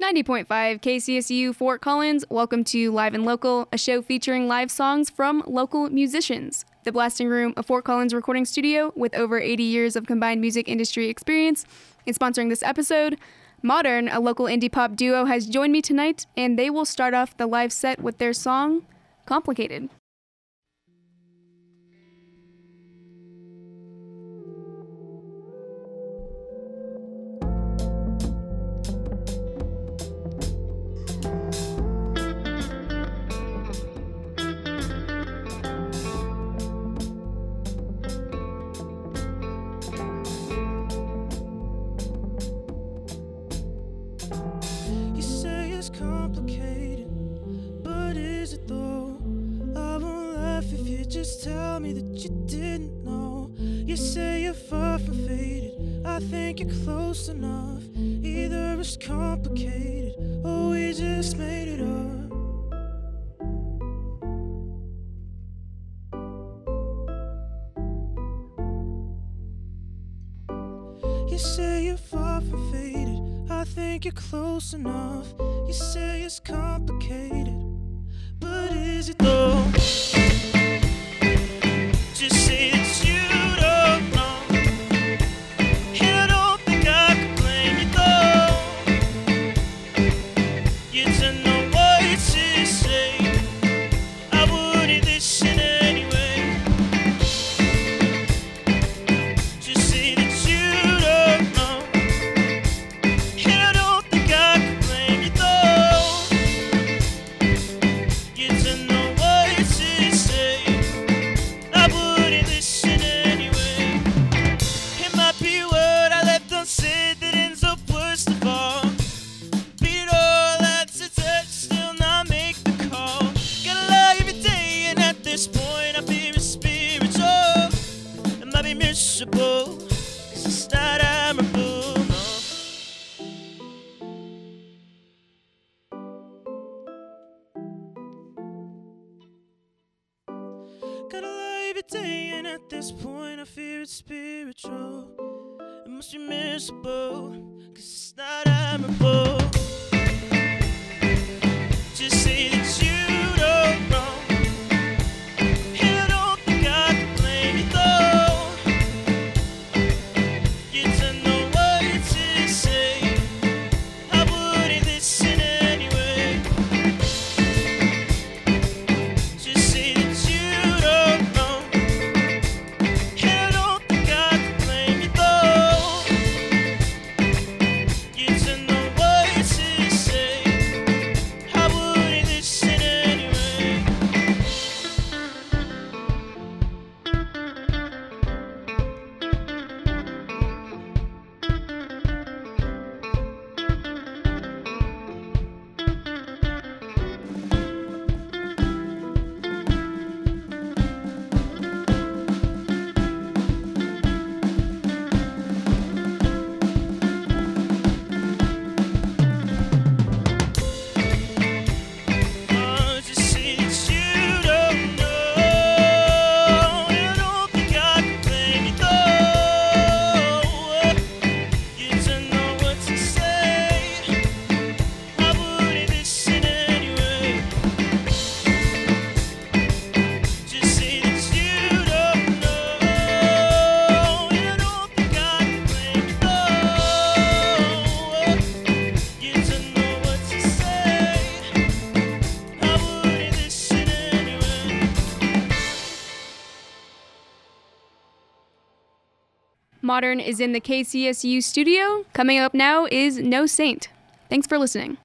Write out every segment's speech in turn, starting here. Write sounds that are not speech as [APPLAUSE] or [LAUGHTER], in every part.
90.5 KCSU Fort Collins. Welcome to Live and Local, a show featuring live songs from local musicians. The Blasting Room, a Fort Collins recording studio with over 80 years of combined music industry experience, is sponsoring this episode. Modern, a local indie pop duo, has joined me tonight, and they will start off the live set with their song, Complicated. Complicated, but is it though? I won't laugh if you just tell me that you didn't know. You say you're far from faded, I think you're close enough. Either it's complicated, or we just made it up. You say you're far from faded. I think you're close enough. You say it's complicated, be Modern is in the KCSU studio. Coming up now is No Saint. Thanks for listening.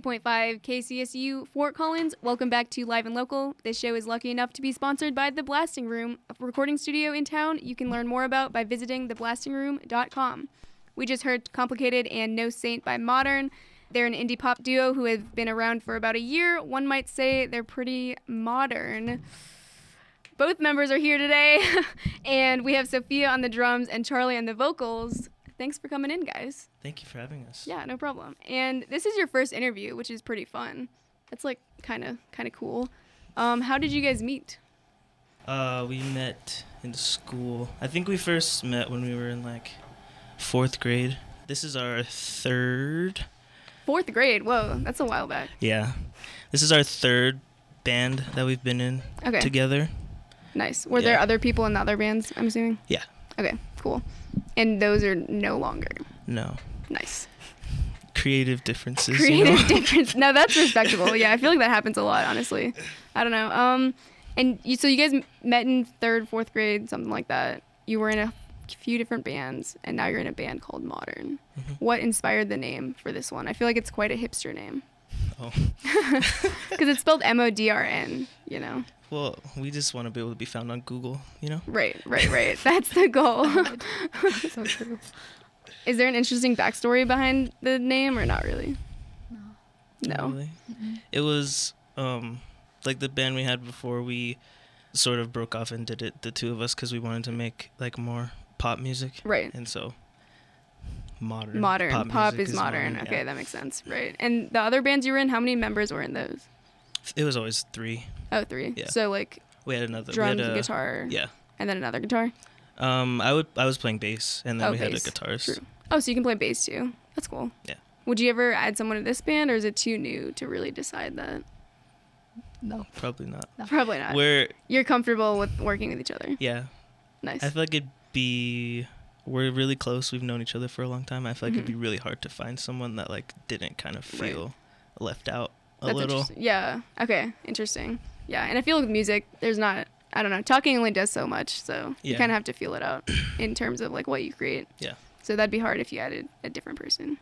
90.5 KCSU Fort Collins. Welcome back to Live and Local. This show is lucky enough to be sponsored by The Blasting Room, a recording studio in town you can learn more about by visiting theblastingroom.com. We just heard Complicated and No Saint by Modern. They're an indie pop duo who have been around for about a year. One might say they're pretty modern. Both members are here today, [LAUGHS] and we have Sophia on the drums and Charlie on the vocals. Thanks for coming in, guys. Thank you for having us. Yeah, no problem. And this is your first interview, which is pretty fun. It's like kind of kind of cool. Um, how did you guys meet? Uh, we met in school. I think we first met when we were in like fourth grade. This is our third. Fourth grade. Whoa, that's a while back. Yeah, this is our third band that we've been in Okay, together. nice. Were there other people in the other bands? I'm assuming. Yeah. Okay, cool. And those are no longer. No Nice. creative differences. you Creative know? [LAUGHS] difference. No, that's respectable. Yeah, I feel like that happens a lot, honestly. I don't know. Um, and you, so you guys met in third, fourth grade, something like that. You were in a few different bands, and now you're in a band called Modern. Mhm. What inspired the name for this one? I feel like it's quite a hipster name Oh. [LAUGHS] because it's spelled M O D R N. You know. Well, we just want to be able to be found on Google. You know. Right, right, right. That's the goal. [LAUGHS] [LAUGHS] so true. Is there an interesting backstory behind the name, or not really? No. No. Not really. It was um like the band we had before we sort of broke off and did it the two of us because we wanted to make like more pop music Right. and so modern Modern. Pop, music is modern. yeah. Okay, that makes sense. Right. And the other bands you were in, how many members were in those? It was always three Oh, three. Yeah. So like we had another drums, we had a, guitar, yeah and then another guitar. um i would i was playing bass and then Oh, we had a bass. guitarist True. Oh, so you can play bass too. That's cool. Yeah. Would you ever add someone to this band, or is it too new to really decide that? No. probably not Probably not. we're You're comfortable with working with each other. yeah Nice. i feel like it'd be we're really close we've known each other for a long time i feel like Mhm. it'd be really hard to find someone that like didn't kind of Right. feel left out a That's little interesting. Yeah. Okay. Interesting. Yeah. And I feel with music, there's not. I don't know. Talking only does so much, so you kind of have to feel it out [CLEARS THROAT] in terms of like what you create. Yeah. So that'd be hard if you added a different person.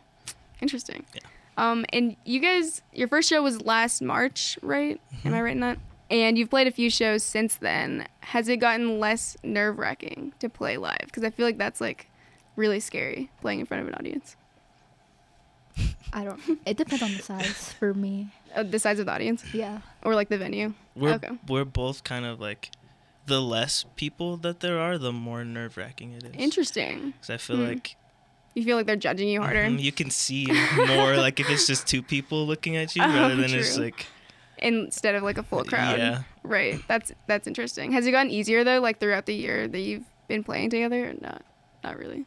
Interesting. Yeah. Um, and you guys, your first show was last March, right? Am Mm-hmm. I right in that? And you've played a few shows since then. Has it gotten less nerve wracking to play live? Because I feel like that's like really scary playing in front of an audience. I don't. It depends on the size for me. Uh, the size of the audience Yeah. or like the venue. we're Okay. we're both kind of like the less people that there are the more nerve-wracking it is Interesting. because i feel Hmm. like You feel like they're judging you harder. mhm, you can see more [LAUGHS] like if it's just two people looking at you Oh, rather than it's like instead of like a full crowd. yeah Right. That's that's interesting. Has it gotten easier though, like throughout the year that you've been playing together or not? Not really.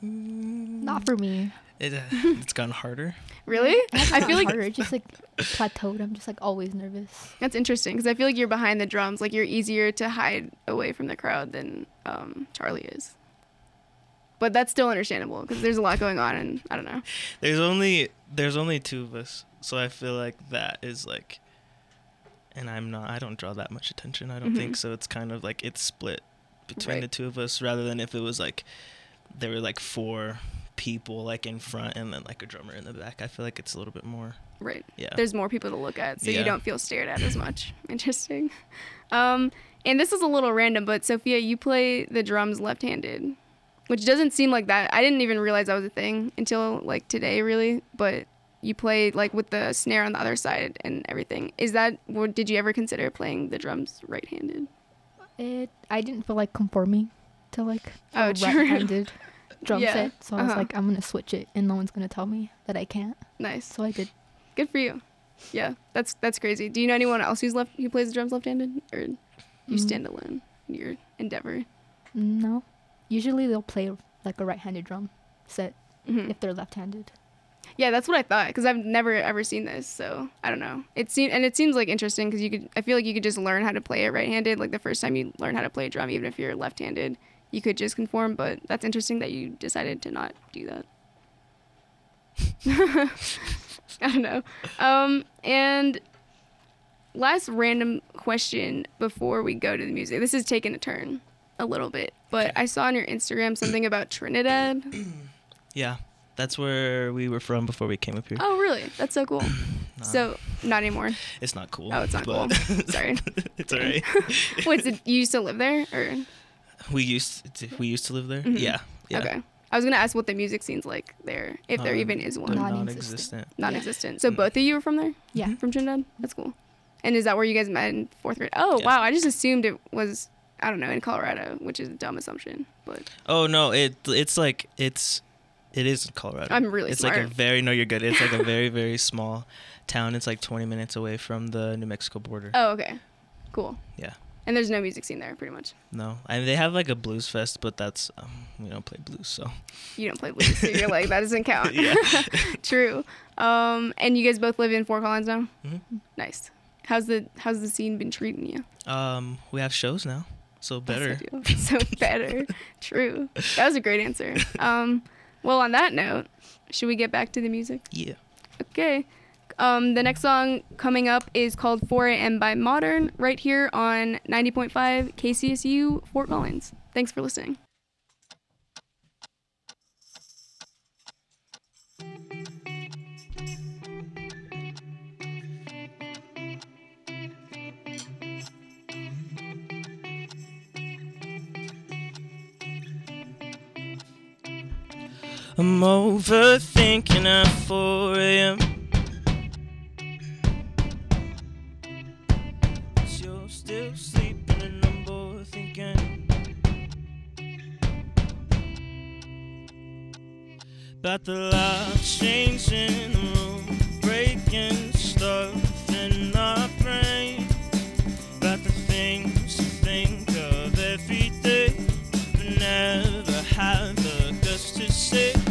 Not for me. It, uh, [LAUGHS] it's gotten harder. Really? I feel like harder. It's just like plateaued. I'm just like always nervous. that's interesting because I feel like you're behind the drums. Like you're easier to hide away from the crowd than um, Charlie is. But that's still understandable because there's a lot going on, and I don't know. There's only there's only two of us, so I feel like that is like, and I'm not. I don't draw that much attention. I don't think Mhm. so. It's kind of like it's split between Right. the two of us, rather than if it was like there were like four people like in front and then like a drummer in the back. I feel like it's a little bit more. Right. Yeah. There's more people to look at, so you don't feel stared at as much. [LAUGHS] Interesting. Um, and this is a little random, but Sophia, you play the drums left-handed, which doesn't seem like that. I didn't even realize that was a thing until like today, really. But you play like with the snare on the other side and everything. Is that? Or did you ever consider playing the drums right-handed? It. I didn't feel like conforming to like Oh, a true. [LAUGHS] drum Yeah, set. So I was uh-huh. like, I'm gonna switch it, and no one's gonna tell me that I can't. Nice. So I did. Good for you. Yeah, that's that's crazy. Do you know anyone else who's left who plays the drums left-handed, or you Mm. stand alone in your endeavor? No. Usually they'll play like a right-handed drum set Mhm. if they're left-handed. Yeah, that's what I thought because I've never ever seen this, so I don't know. It seems and it seems like interesting because you could. I feel like you could just learn how to play it right-handed. Like the first time you learn how to play a drum, even if you're left-handed, you could just conform. But that's interesting that you decided to not do that. [LAUGHS] I don't know. Um, and last random question before we go to the music. This is taking a turn a little bit, but I saw on your Instagram something about Trinidad. [CLEARS THROAT] Yeah, that's where we were from before we came up here. Oh, really? That's so cool. [CLEARS THROAT] Nah, So not anymore. it's not cool. Oh, it's not cool. [LAUGHS] Sorry. it's alright. [LAUGHS] Wait, you used to live there, or we used to, we used to live there. Mhm. Yeah. Yeah. okay? I was gonna ask what the music scene's like there, if there Um, even is They're one. Non- non-existent. Non-existent. So Mm. both of you were from there, Yeah. from Trinidad. That's cool. And is that where you guys met in fourth grade? Oh Yeah. wow, I just assumed it was I don't know in Colorado, which is a dumb assumption, but Oh no, it it's like it's it is in Colorado. I'm really it's smart. like a very no, you're good. It's like a very [LAUGHS] very small town. It's like 20 minutes away from the New Mexico border. oh okay, cool. Yeah. And there's no music scene there, pretty much. No, and they have like a blues fest, but that's um, we don't play blues, so You don't play blues, so you're like that doesn't count. [LAUGHS] Yeah. [LAUGHS] True. Um, and you guys both live in Fort Collins now. Mhm. Nice. How's the How's the scene been treating you? um we have shows now, so better. Yes, so [LAUGHS] better. True. That was a great answer. Um, well, on that note, should we get back to the music? Yeah. Okay. Um, the next song coming up is called 4 a.m. by Modern, right here on 90.5 KCSU Fort Collins. Thanks for listening. I'm overthinking at 4 a.m. about the lights changing in the room, breaking stuff in our brain. About the things to think of every day, but never have the guts to say.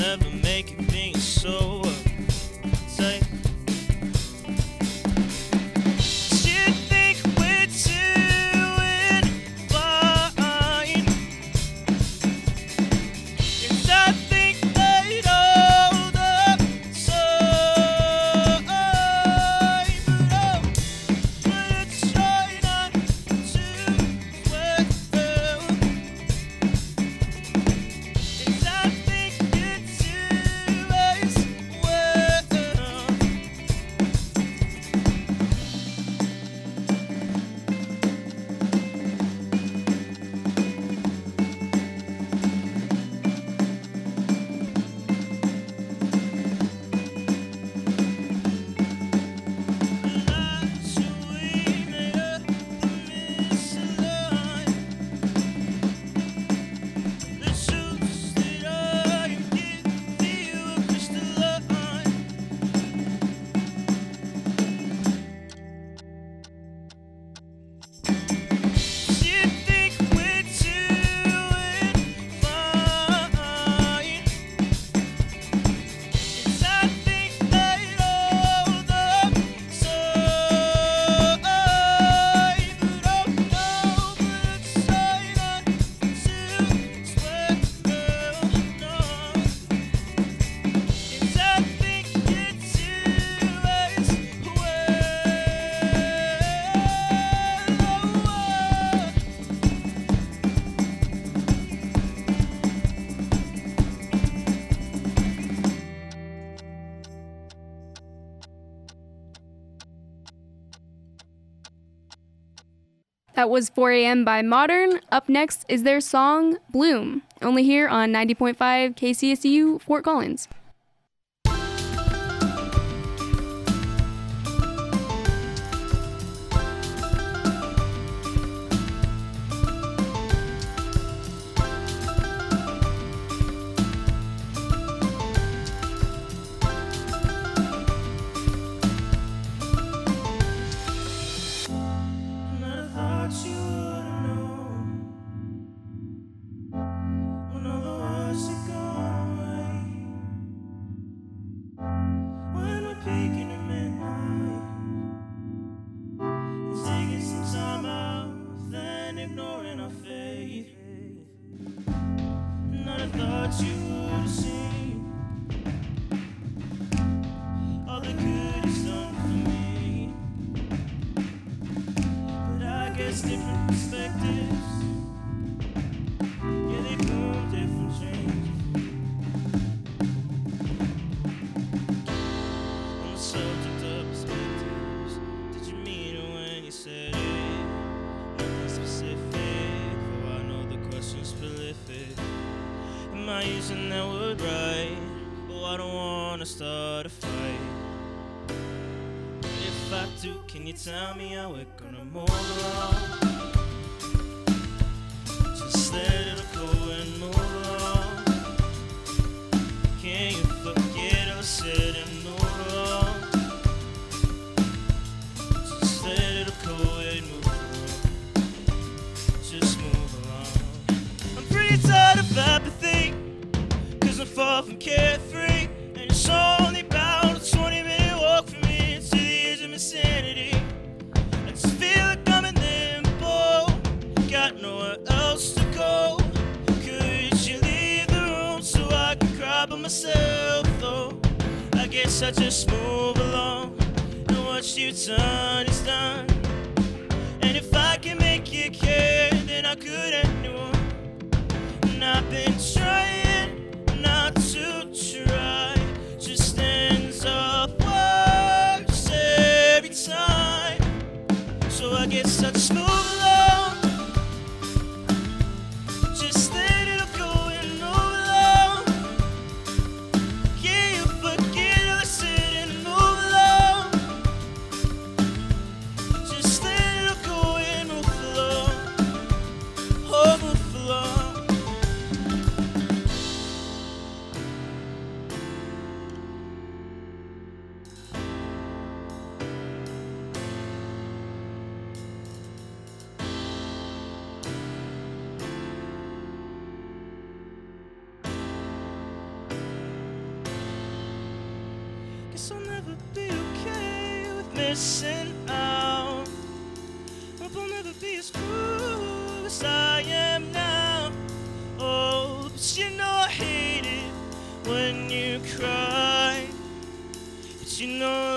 Never make it think so That was 4 a.m. by Modern. Up next is their song Bloom, only here on 90.5 KCSU Fort Collins. what you see. tell me how it gonna once you turn, done. And if I can make you care, then I could endure. And I've been I'll never be okay with missing out. Hope I'll never be as cruel as I am now. Oh, but you know I hate it when you cry. But you know